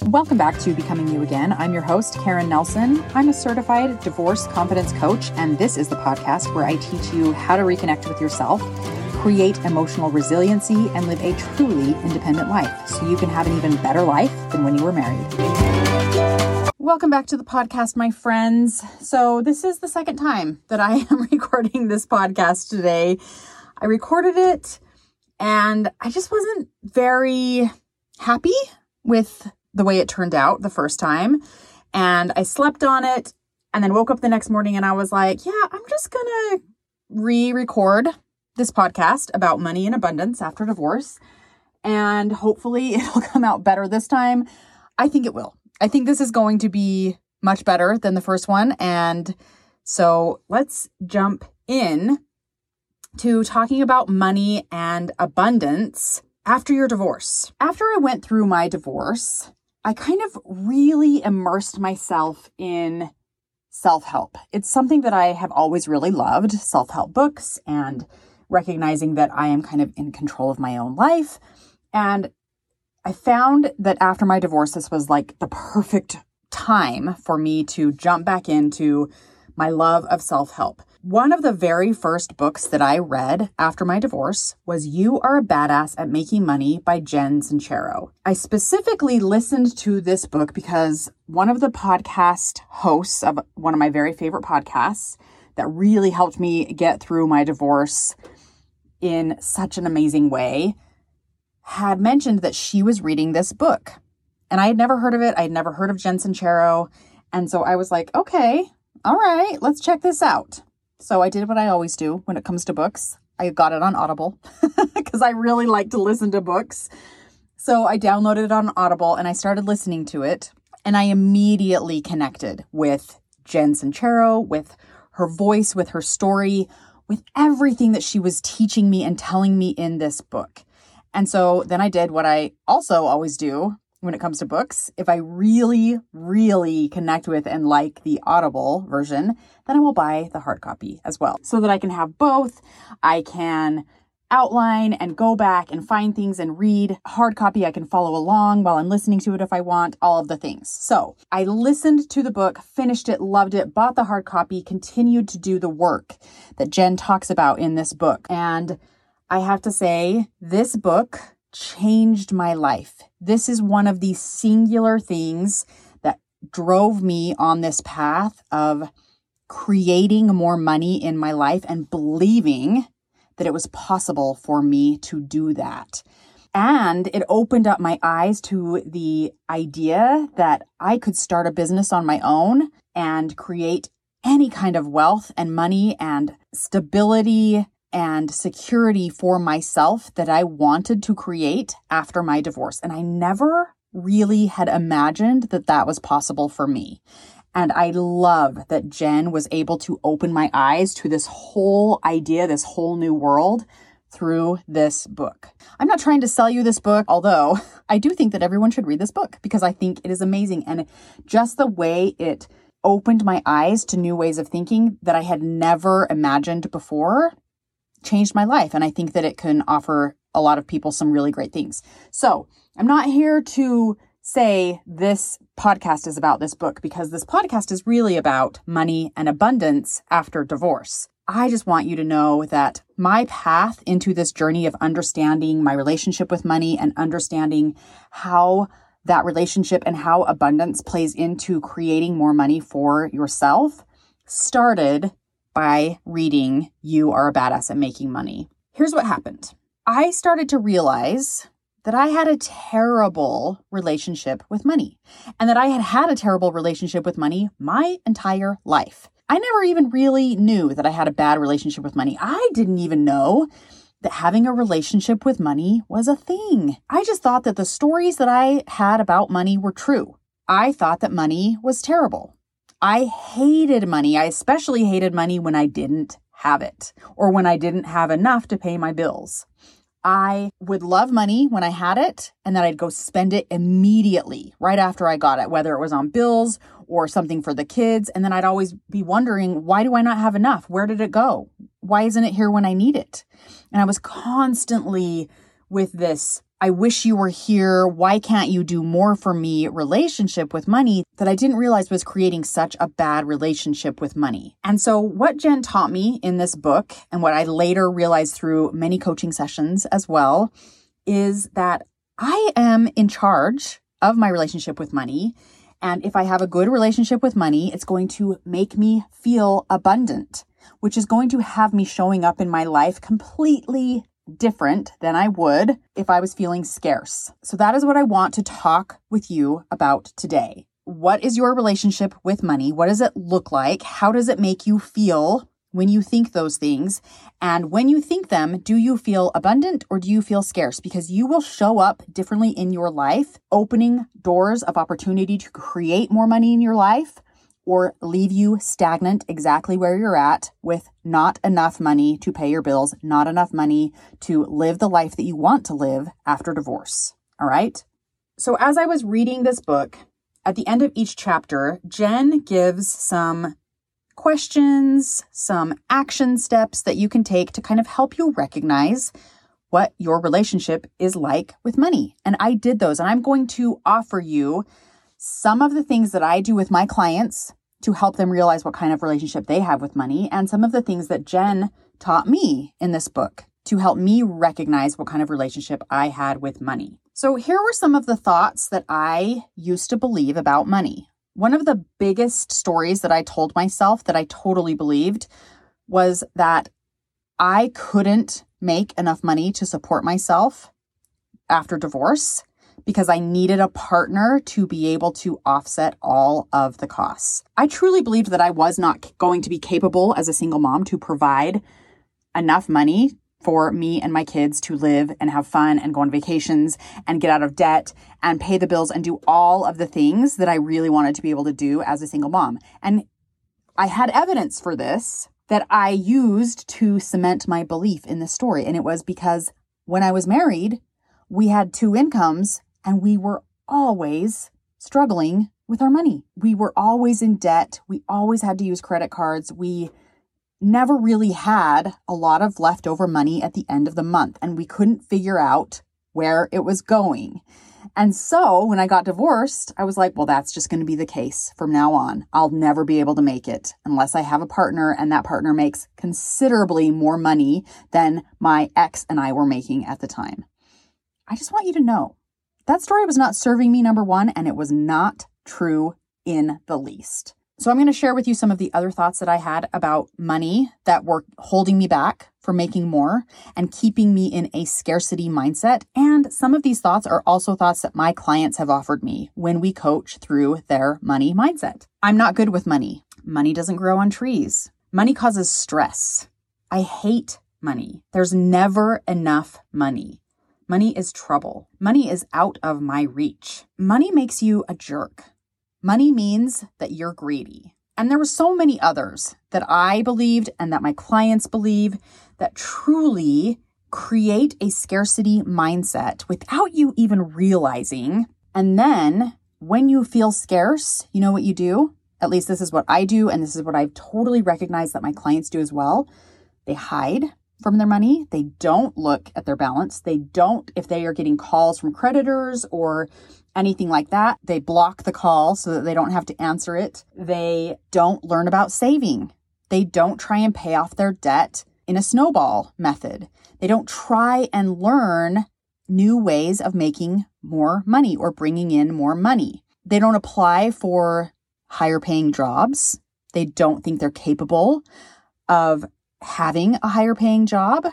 Welcome back to Becoming You Again. I'm your host, Karin Nelson. I'm a certified divorce confidence coach, and this is the podcast where I teach you how to reconnect with yourself, create emotional resiliency, and live a truly independent life so you can have an even better life than when you were married. Welcome back to the podcast, my friends. So, this is the second time that I am recording this podcast today. I recorded it and I just wasn't very happy with the way it turned out the first time. And I slept on it and then woke up the next morning and I was like, yeah, I'm just going to re record this podcast about money and abundance after divorce. And hopefully it'll come out better this time. I think it will. I think this is going to be much better than the first one. And so let's jump in to talking about money and abundance after your divorce. After I went through my divorce, I kind of really immersed myself in self help. It's something that I have always really loved self help books and recognizing that I am kind of in control of my own life. And I found that after my divorce, this was like the perfect time for me to jump back into my love of self help. One of the very first books that I read after my divorce was You Are a Badass at Making Money by Jen Sincero. I specifically listened to this book because one of the podcast hosts of one of my very favorite podcasts that really helped me get through my divorce in such an amazing way had mentioned that she was reading this book. And I had never heard of it. I had never heard of Jen Sincero. And so I was like, okay, all right, let's check this out. So I did what I always do when it comes to books. I got it on Audible because I really like to listen to books. So I downloaded it on Audible and I started listening to it. And I immediately connected with Jen Sincero, with her voice, with her story, with everything that she was teaching me and telling me in this book. And so then I did what I also always do when it comes to books. If I really, really connect with and like the Audible version, then I will buy the hard copy as well so that I can have both. I can outline and go back and find things and read. Hard copy, I can follow along while I'm listening to it if I want, all of the things. So I listened to the book, finished it, loved it, bought the hard copy, continued to do the work that Jen talks about in this book. And I have to say, this book changed my life. This is one of the singular things that drove me on this path of creating more money in my life and believing that it was possible for me to do that. And it opened up my eyes to the idea that I could start a business on my own and create any kind of wealth and money and stability and security for myself that I wanted to create after my divorce. And I never really had imagined that that was possible for me. And I love that Jen was able to open my eyes to this whole idea, this whole new world through this book. I'm not trying to sell you this book, although I do think that everyone should read this book because I think it is amazing. And just the way it opened my eyes to new ways of thinking that I had never imagined before changed my life. And I think that it can offer a lot of people some really great things. So I'm not here to say this podcast is about this book because this podcast is really about money and abundance after divorce. I just want you to know that my path into this journey of understanding my relationship with money and understanding how that relationship and how abundance plays into creating more money for yourself started by reading You Are a Badass at Making Money. Here's what happened I started to realize that I had a terrible relationship with money and that I had had a terrible relationship with money my entire life. I never even really knew that I had a bad relationship with money. I didn't even know that having a relationship with money was a thing. I just thought that the stories that I had about money were true. I thought that money was terrible. I hated money. I especially hated money when I didn't have it or when I didn't have enough to pay my bills. I would love money when I had it and then I'd go spend it immediately right after I got it, whether it was on bills or something for the kids. And then I'd always be wondering, why do I not have enough? Where did it go? Why isn't it here when I need it? And I was constantly with this I wish you were here. Why can't you do more for me? relationship with money that I didn't realize was creating such a bad relationship with money. And so, what Jen taught me in this book, and what I later realized through many coaching sessions as well, is that I am in charge of my relationship with money. And if I have a good relationship with money, it's going to make me feel abundant, which is going to have me showing up in my life completely different than I would if I was feeling scarce. So that is what I want to talk with you about today. What is your relationship with money? What does it look like? How does it make you feel when you think those things? And when you think them, do you feel abundant or do you feel scarce? Because you will show up differently in your life, opening doors of opportunity to create more money in your life or leave you stagnant exactly where you're at with not enough money to pay your bills, not enough money to live the life that you want to live after divorce. All right. So, as I was reading this book, at the end of each chapter, Jen gives some questions, some action steps that you can take to kind of help you recognize what your relationship is like with money. And I did those, and I'm going to offer you some of the things that I do with my clients to help them realize what kind of relationship they have with money, and some of the things that Jen taught me in this book to help me recognize what kind of relationship I had with money. So, here were some of the thoughts that I used to believe about money. One of the biggest stories that I told myself that I totally believed was that I couldn't make enough money to support myself after divorce because I needed a partner to be able to offset all of the costs. I truly believed that I was not going to be capable as a single mom to provide enough money for me and my kids to live and have fun and go on vacations and get out of debt and pay the bills and do all of the things that I really wanted to be able to do as a single mom. And I had evidence for this that I used to cement my belief in this story. And it was because when I was married, we had two incomes and we were always struggling with our money. We were always in debt. We always had to use credit cards. We never really had a lot of leftover money at the end of the month, and we couldn't figure out where it was going. And so when I got divorced, I was like, well, that's just going to be the case from now on. I'll never be able to make it unless I have a partner and that partner makes considerably more money than my ex and I were making at the time. I just want you to know that story was not serving me, number one, and it was not true in the least. So, I'm going to share with you some of the other thoughts that I had about money that were holding me back from making more and keeping me in a scarcity mindset. And some of these thoughts are also thoughts that my clients have offered me when we coach through their money mindset. I'm not good with money. Money doesn't grow on trees. Money causes stress. I hate money. There's never enough money. Money is trouble. Money is out of my reach. Money makes you a jerk. Money means that you're greedy. And there were so many others that I believed and that my clients believe that truly create a scarcity mindset without you even realizing. And then when you feel scarce, you know what you do? At least this is what I do. And this is what I've totally recognized that my clients do as well. They hide from their money. They don't look at their balance. They don't, if they are getting calls from creditors or anything like that, they block the call so that they don't have to answer it. They don't learn about saving. They don't try and pay off their debt in a snowball method. They don't try and learn new ways of making more money or bringing in more money. They don't apply for higher paying jobs. They don't think they're capable of having a higher paying job.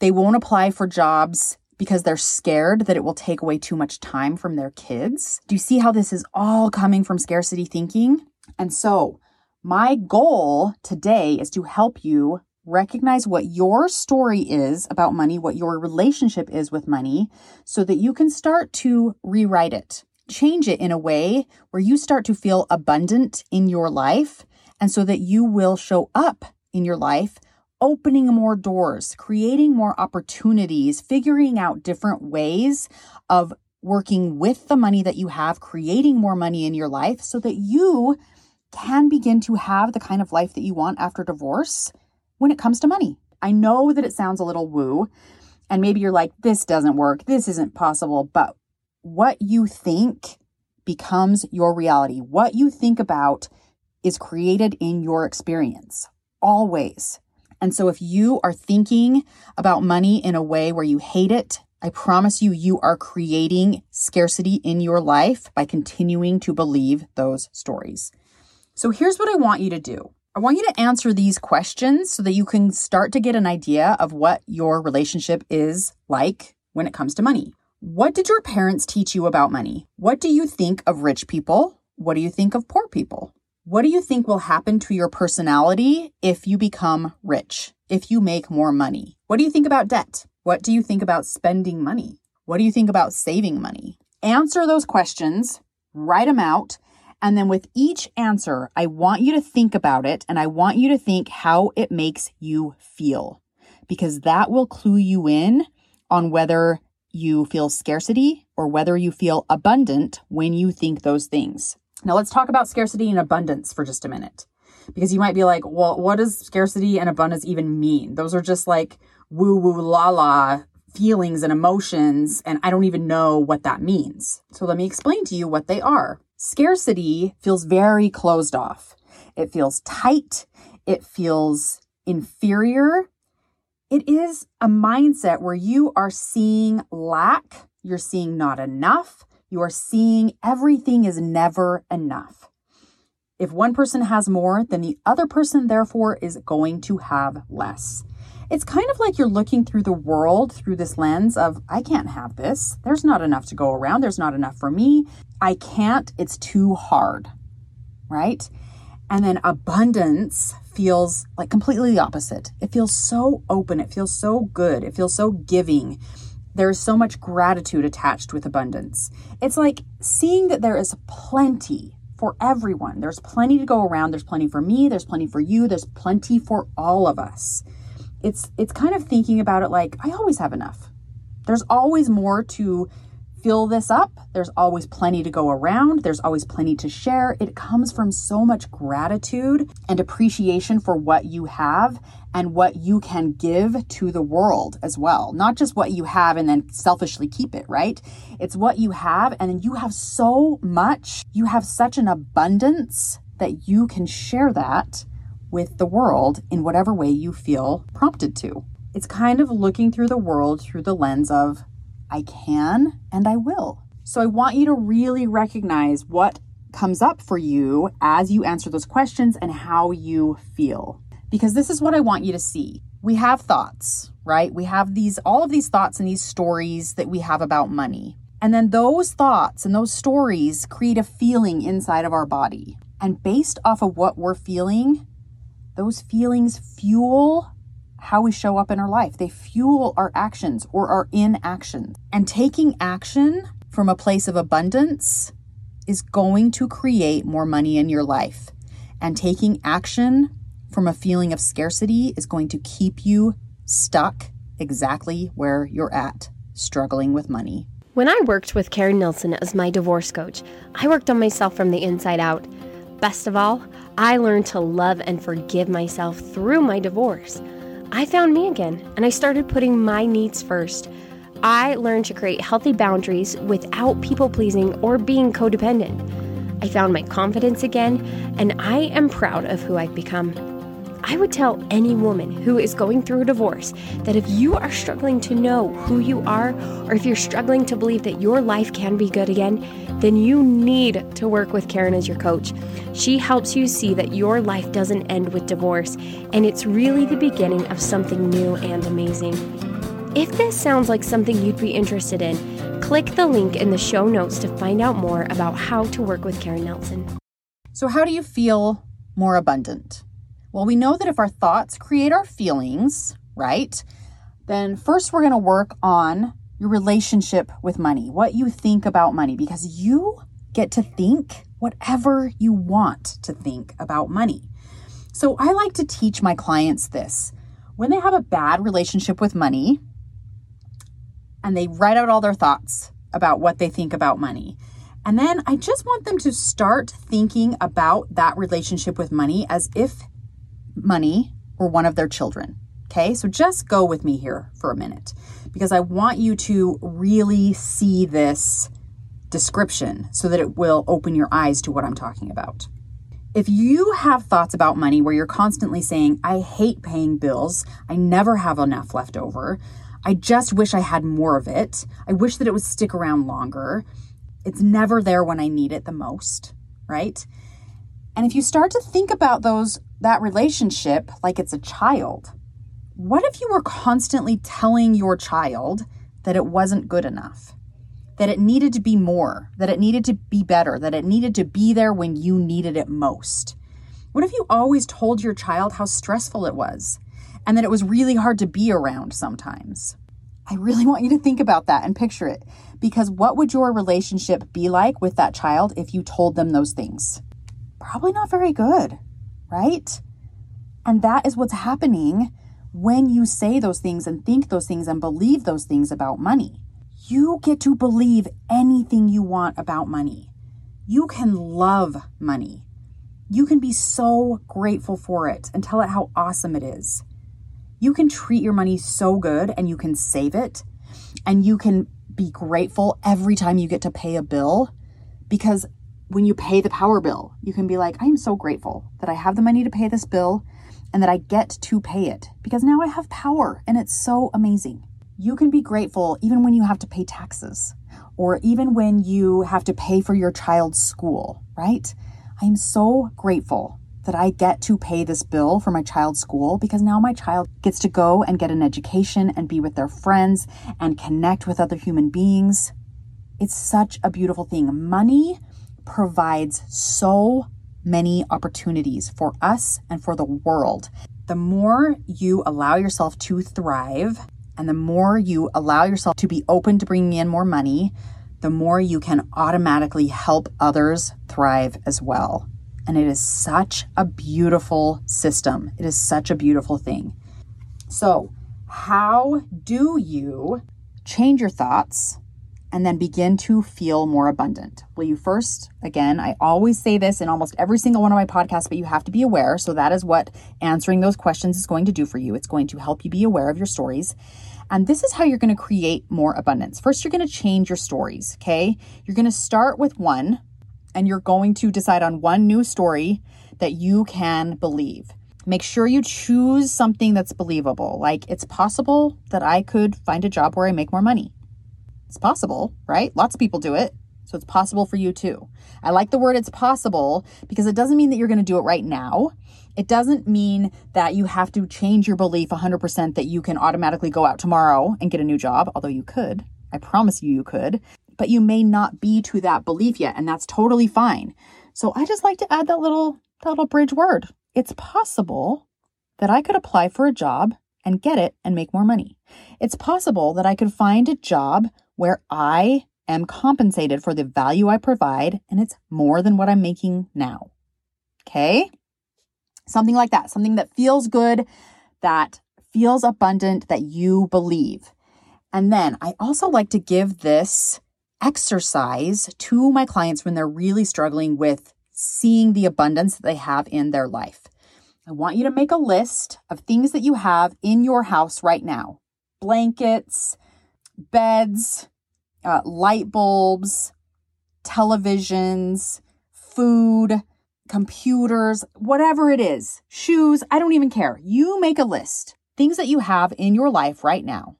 They won't apply for jobs because they're scared that it will take away too much time from their kids. Do you see how this is all coming from scarcity thinking? And so, my goal today is to help you recognize what your story is about money, what your relationship is with money, so that you can start to rewrite it. Change it in a way where you start to feel abundant in your life, and so that you will show up in your life opening more doors, creating more opportunities, figuring out different ways of working with the money that you have, creating more money in your life so that you can begin to have the kind of life that you want after divorce when it comes to money. I know that it sounds a little woo, And maybe you're like, this doesn't work, this isn't possible. But what you think becomes your reality. What you think about is created in your experience, always. And so if you are thinking about money in a way where you hate it, I promise you, you are creating scarcity in your life by continuing to believe those stories. So here's what I want you to do. I want you to answer these questions so that you can start to get an idea of what your relationship is like when it comes to money. What did your parents teach you about money? What do you think of rich people? What do you think of poor people? What do you think will happen to your personality if you become rich, if you make more money? What do you think about debt? What do you think about spending money? What do you think about saving money? Answer those questions, write them out, and then with each answer, I want you to think about it and I want you to think how it makes you feel because that will clue you in on whether you feel scarcity or whether you feel abundant when you think those things. Now, let's talk about scarcity and abundance for just a minute because you might be like, well, what does scarcity and abundance even mean? Those are just like woo woo la la feelings and emotions, and I don't even know what that means. So let me explain to you what they are. Scarcity feels very closed off. It feels tight. It feels inferior. It is a mindset where you are seeing lack, you're seeing not enough, you are seeing everything is never enough. If one person has more, then the other person, therefore, is going to have less. It's kind of like you're looking through the world through this lens of, I can't have this. There's not enough to go around. There's not enough for me. I can't. It's too hard. Right. And then abundance feels like completely the opposite. It feels so open. It feels so good. It feels so giving. There is so much gratitude attached with abundance. It's like seeing that there is plenty for everyone. There's plenty to go around. There's plenty for me. There's plenty for you. There's plenty for all of us it's it's kind of thinking about it like I always have enough. There's always more to fill this up. There's always plenty to go around. There's always plenty to share. It comes from so much gratitude and appreciation for what you have and what you can give to the world as well. Not just what you have and then selfishly keep it, right? It's what you have and you have so much. You have such an abundance that you can share that with the world in whatever way you feel prompted to. It's kind of looking through the world through the lens of, I can and I will. So I want you to really recognize what comes up for you as you answer those questions and how you feel. Because this is what I want you to see. We have thoughts, right? We have these, all of these thoughts and these stories that we have about money. And then those thoughts and those stories create a feeling inside of our body. And based off of what we're feeling, those feelings fuel how we show up in our life. They fuel our actions or our inactions. And taking action from a place of abundance is going to create more money in your life. And taking action from a feeling of scarcity is going to keep you stuck exactly where you're at, struggling with money. When I worked with Karin Nelson as my divorce coach, I worked on myself from the inside out. Best of all, I learned to love and forgive myself through my divorce. I found me again and I started putting my needs first. I learned to create healthy boundaries without people pleasing or being codependent. I found my confidence again and I am proud of who I've become. I would tell any woman who is going through a divorce that if you are struggling to know who you are, or if you're struggling to believe that your life can be good again, then you need to work with Karin as your coach. She helps you see that your life doesn't end with divorce, and it's really the beginning of something new and amazing. If this sounds like something you'd be interested in, click the link in the show notes to find out more about how to work with Karin Nelson. So, how do you feel more abundant? Well, we know that if our thoughts create our feelings, right? Then first we're going to work on your relationship with money, what you think about money, because you get to think whatever you want to think about money. So I like to teach my clients this. When they have a bad relationship with money and they write out all their thoughts about what they think about money, and then I just want them to start thinking about that relationship with money as if money were one of their children. Okay, so just go with me here for a minute because I want you to really see this description so that it will open your eyes to what I'm talking about. If you have thoughts about money where you're constantly saying, I hate paying bills, I never have enough left over, I just wish I had more of it, I wish that it would stick around longer, it's never there when I need it the most, right? And if you start to think about those that relationship like it's a child, what if you were constantly telling your child that it wasn't good enough? That it needed to be more, that it needed to be better, that it needed to be there when you needed it most? What if you always told your child how stressful it was and that it was really hard to be around sometimes? I really want you to think about that and picture it because what would your relationship be like with that child if you told them those things? Probably not very good, right? And that is what's happening when you say those things and think those things and believe those things about money. You get to believe anything you want about money. You can love money. You can be so grateful for it and tell it how awesome it is. You can treat your money so good and you can save it and you can be grateful every time you get to pay a bill because when you pay the power bill, you can be like, I am so grateful that I have the money to pay this bill and that I get to pay it because now I have power and it's so amazing. You can be grateful even when you have to pay taxes or even when you have to pay for your child's school, right? I am so grateful that I get to pay this bill for my child's school because now my child gets to go and get an education and be with their friends and connect with other human beings. It's such a beautiful thing. Money provides so many opportunities for us and for the world. The more you allow yourself to thrive and the more you allow yourself to be open to bringing in more money, the more you can automatically help others thrive as well. And it is such a beautiful system. It is such a beautiful thing. So, how do you change your thoughts and then begin to feel more abundant. Will you first, again, I always say this in almost every single one of my podcasts, but you have to be aware. So that is what answering those questions is going to do for you. It's going to help you be aware of your stories. And this is how you're going to create more abundance. First, you're going to change your stories, okay? You're going to start with one and you're going to decide on one new story that you can believe. Make sure you choose something that's believable. Like, it's possible that I could find a job where I make more money. It's possible, right? Lots of people do it. So it's possible for you too. I like the word it's possible because it doesn't mean that you're going to do it right now. It doesn't mean that you have to change your belief 100% that you can automatically go out tomorrow and get a new job, although you could. I promise you, you could. But you may not be to that belief yet, and that's totally fine. So I just like to add that little, that little bridge word. It's possible that I could apply for a job and get it and make more money. It's possible that I could find a job where I am compensated for the value I provide and it's more than what I'm making now. Okay? Something like that, something that feels good, that feels abundant, that you believe. And then I also like to give this exercise to my clients when they're really struggling with seeing the abundance that they have in their life. I want you to make a list of things that you have in your house right now blankets, beds, uh, light bulbs, televisions, food, computers, whatever it is, shoes, I don't even care. You make a list, things that you have in your life right now.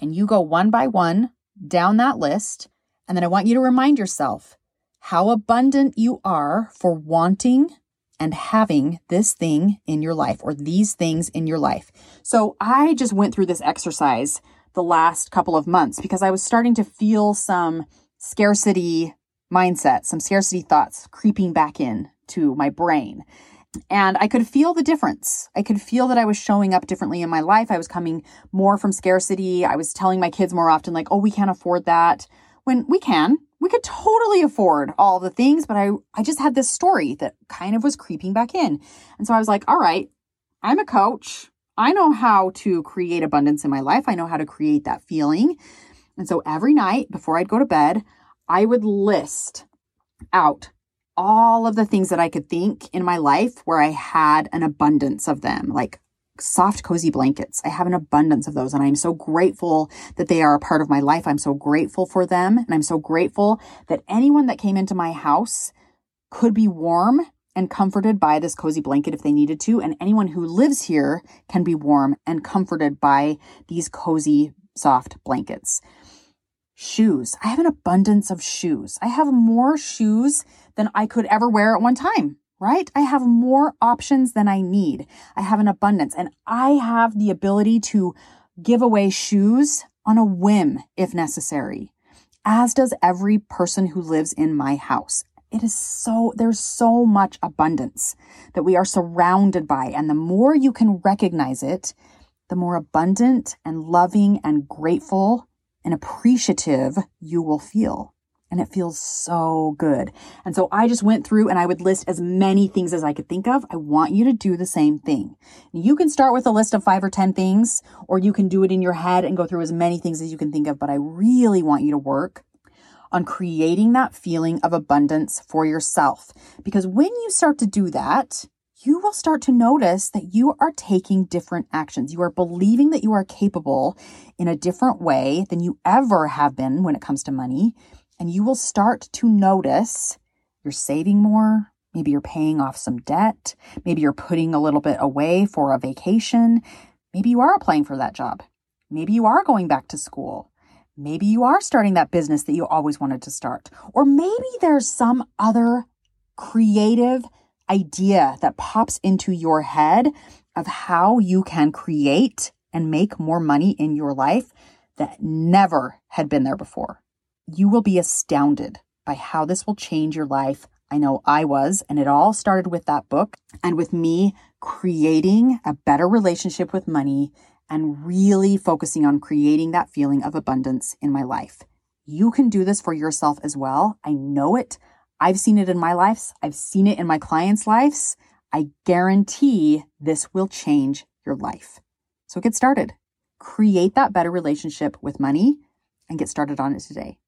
And you go one by one down that list. And then I want you to remind yourself how abundant you are for wanting and having this thing in your life or these things in your life. So I just went through this exercise the last couple of months because I was starting to feel some scarcity mindset, some scarcity thoughts creeping back in to my brain. And I could feel the difference. I could feel that I was showing up differently in my life. I was coming more from scarcity. I was telling my kids more often, like, oh, we can't afford that. When we can, we could totally afford all the things, but I, I just had this story that kind of was creeping back in. And so I was like, all right, I'm a coach. I know how to create abundance in my life. I know how to create that feeling. And so every night before I'd go to bed, I would list out all of the things that I could think in my life where I had an abundance of them, like soft, cozy blankets. I have an abundance of those and I'm so grateful that they are a part of my life. I'm so grateful for them. And I'm so grateful that anyone that came into my house could be warm and comforted by this cozy blanket if they needed to. And anyone who lives here can be warm and comforted by these cozy, soft blankets. Shoes. I have an abundance of shoes. I have more shoes than I could ever wear at one time right? I have more options than I need. I have an abundance and I have the ability to give away shoes on a whim if necessary, as does every person who lives in my house. It is so, there's so much abundance that we are surrounded by. And the more you can recognize it, the more abundant and loving and grateful and appreciative you will feel and it feels so good. And so I just went through and I would list as many things as I could think of. I want you to do the same thing. You can start with a list of five or 10 things, or you can do it in your head and go through as many things as you can think of. But I really want you to work on creating that feeling of abundance for yourself. Because when you start to do that, you will start to notice that you are taking different actions. You are believing that you are capable in a different way than you ever have been when it comes to money and you will start to notice you're saving more. Maybe you're paying off some debt. Maybe you're putting a little bit away for a vacation. Maybe you are applying for that job. Maybe you are going back to school. Maybe you are starting that business that you always wanted to start. Or maybe there's some other creative idea that pops into your head of how you can create and make more money in your life that never had been there before. You will be astounded by how this will change your life. I know I was, and it all started with that book and with me creating a better relationship with money and really focusing on creating that feeling of abundance in my life. You can do this for yourself as well. I know it. I've seen it in my lives. I've seen it in my clients' lives. I guarantee this will change your life. So get started. Create that better relationship with money and get started on it today.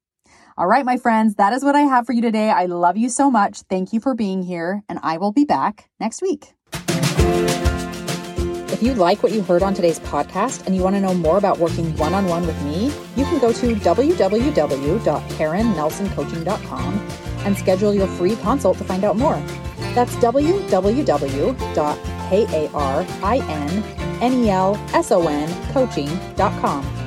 All right, my friends, that is what I have for you today. I love you so much. Thank you for being here, and I will be back next week. If you like what you heard on today's podcast and you want to know more about working one on one with me, you can go to www.karinnelsoncoaching.com and schedule your free consult to find out more. That's www.karinnelsoncoaching.com.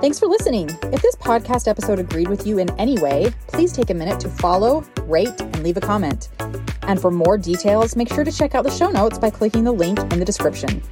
Thanks for listening. If this podcast episode agreed with you in any way, please take a minute to follow, rate, and leave a comment. And for more details, make sure to check out the show notes by clicking the link in the description.